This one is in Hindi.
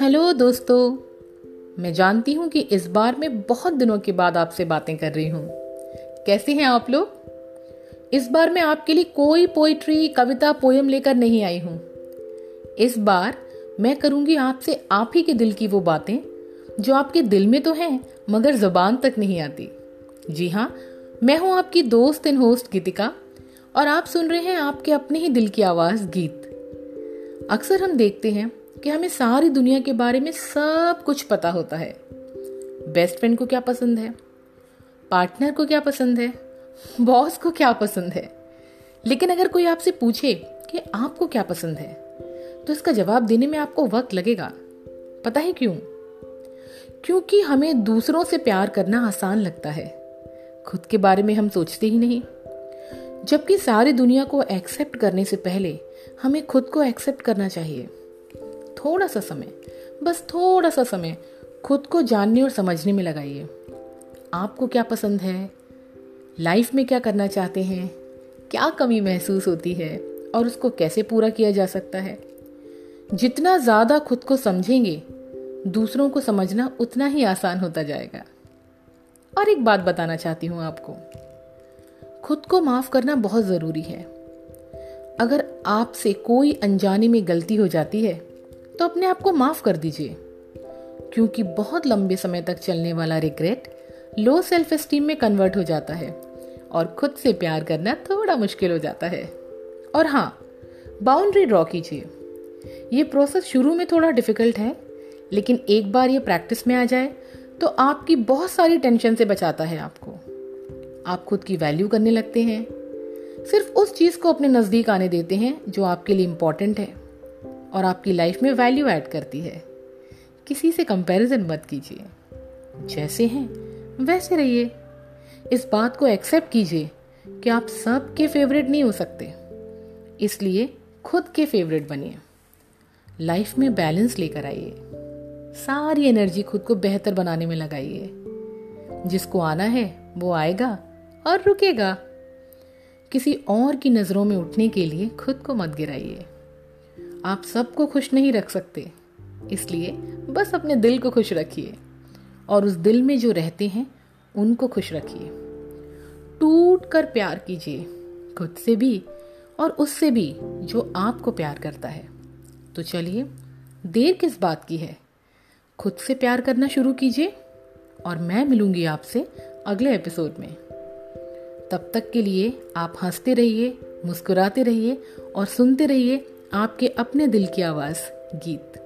हेलो दोस्तों, मैं जानती हूँ कि इस बार मैं बहुत दिनों के बाद आपसे बातें कर रही हूँ। कैसे हैं आप लोग? इस बार मैं आपके लिए कोई पोइट्री कविता पोयम लेकर नहीं आई हूँ। इस बार मैं करूँगी आपसे आप ही के दिल की वो बातें, जो आपके दिल में तो हैं, मगर जबान तक नहीं आती। जी हाँ मैं हूँ आपकी दोस्त एंड होस्ट गीतिका। और आप सुन रहे हैं आपके अपने ही दिल की आवाज़ गीत। अक्सर हम देखते हैं कि हमें सारी दुनिया के बारे में सब कुछ पता होता है। बेस्ट फ्रेंड को क्या पसंद है? पार्टनर को क्या पसंद है? बॉस को क्या पसंद है? लेकिन अगर कोई आपसे पूछे कि आपको क्या पसंद है तो इसका जवाब देने में आपको वक्त लगेगा। पता है क्यों? क्योंकि हमें दूसरों से प्यार करना आसान लगता है। खुद के बारे में हम सोचते ही नहीं। जबकि सारी दुनिया को एक्सेप्ट करने से पहले हमें खुद को एक्सेप्ट करना चाहिए। थोड़ा सा समय, बस थोड़ा सा समय खुद को जानने और समझने में लगाइए। आपको क्या पसंद है? लाइफ में क्या करना चाहते हैं? क्या कमी महसूस होती है? और उसको कैसे पूरा किया जा सकता है? जितना ज़्यादा खुद को समझेंगे, दूसरों को समझना उतना ही आसान होता जाएगा। और एक बात बताना चाहती हूँ आपको। खुद को माफ़ करना बहुत ज़रूरी है। अगर आपसे कोई अनजाने में गलती हो जाती है तो अपने आप को माफ़ कर दीजिए। क्योंकि बहुत लंबे समय तक चलने वाला रिग्रेट लो सेल्फ एस्टीम में कन्वर्ट हो जाता है और खुद से प्यार करना थोड़ा मुश्किल हो जाता है। और हाँ बाउंड्री ड्रॉ कीजिए। ये प्रोसेस शुरू में थोड़ा डिफ़िकल्ट है, लेकिन एक बार ये प्रैक्टिस में आ जाए तो आपकी बहुत सारी टेंशन से बचाता है आपको। आप खुद की वैल्यू करने लगते हैं। सिर्फ़ उस चीज़ को अपने नज़दीक आने देते हैं, जो आपके लिए इंपॉर्टेंट है, और आपकी लाइफ में वैल्यू ऐड करती है। किसी से कंपैरिजन मत कीजिए। जैसे हैं, वैसे रहिए। इस बात को एक्सेप्ट कीजिए कि आप सबके फेवरेट नहीं हो सकते। इसलिए खुद के फेवरेट बनिए। लाइफ में बैलेंस लेकर आइए। सारी एनर्जी खुद को बेहतर बनाने में लगाइए। जिसको आना है, वो आएगा। और रुकेगा। किसी और की नज़रों में उठने के लिए खुद को मत गिराइए। आप सबको खुश नहीं रख सकते। इसलिए बस अपने दिल को खुश रखिए। और उस दिल में जो रहते हैं, उनको खुश रखिए। टूट कर प्यार कीजिए, खुद से भी और उससे भी, जो आपको प्यार करता है। तो चलिए, देर किस बात की है? खुद से प्यार करना शुरू कीजिए, और मैं मिलूँगी आपसे अगले एपिसोड में। तब तक के लिए आप हँसते रहिए, मुस्कुराते रहिए और सुनते रहिए आपके अपने दिल की आवाज़, गीत।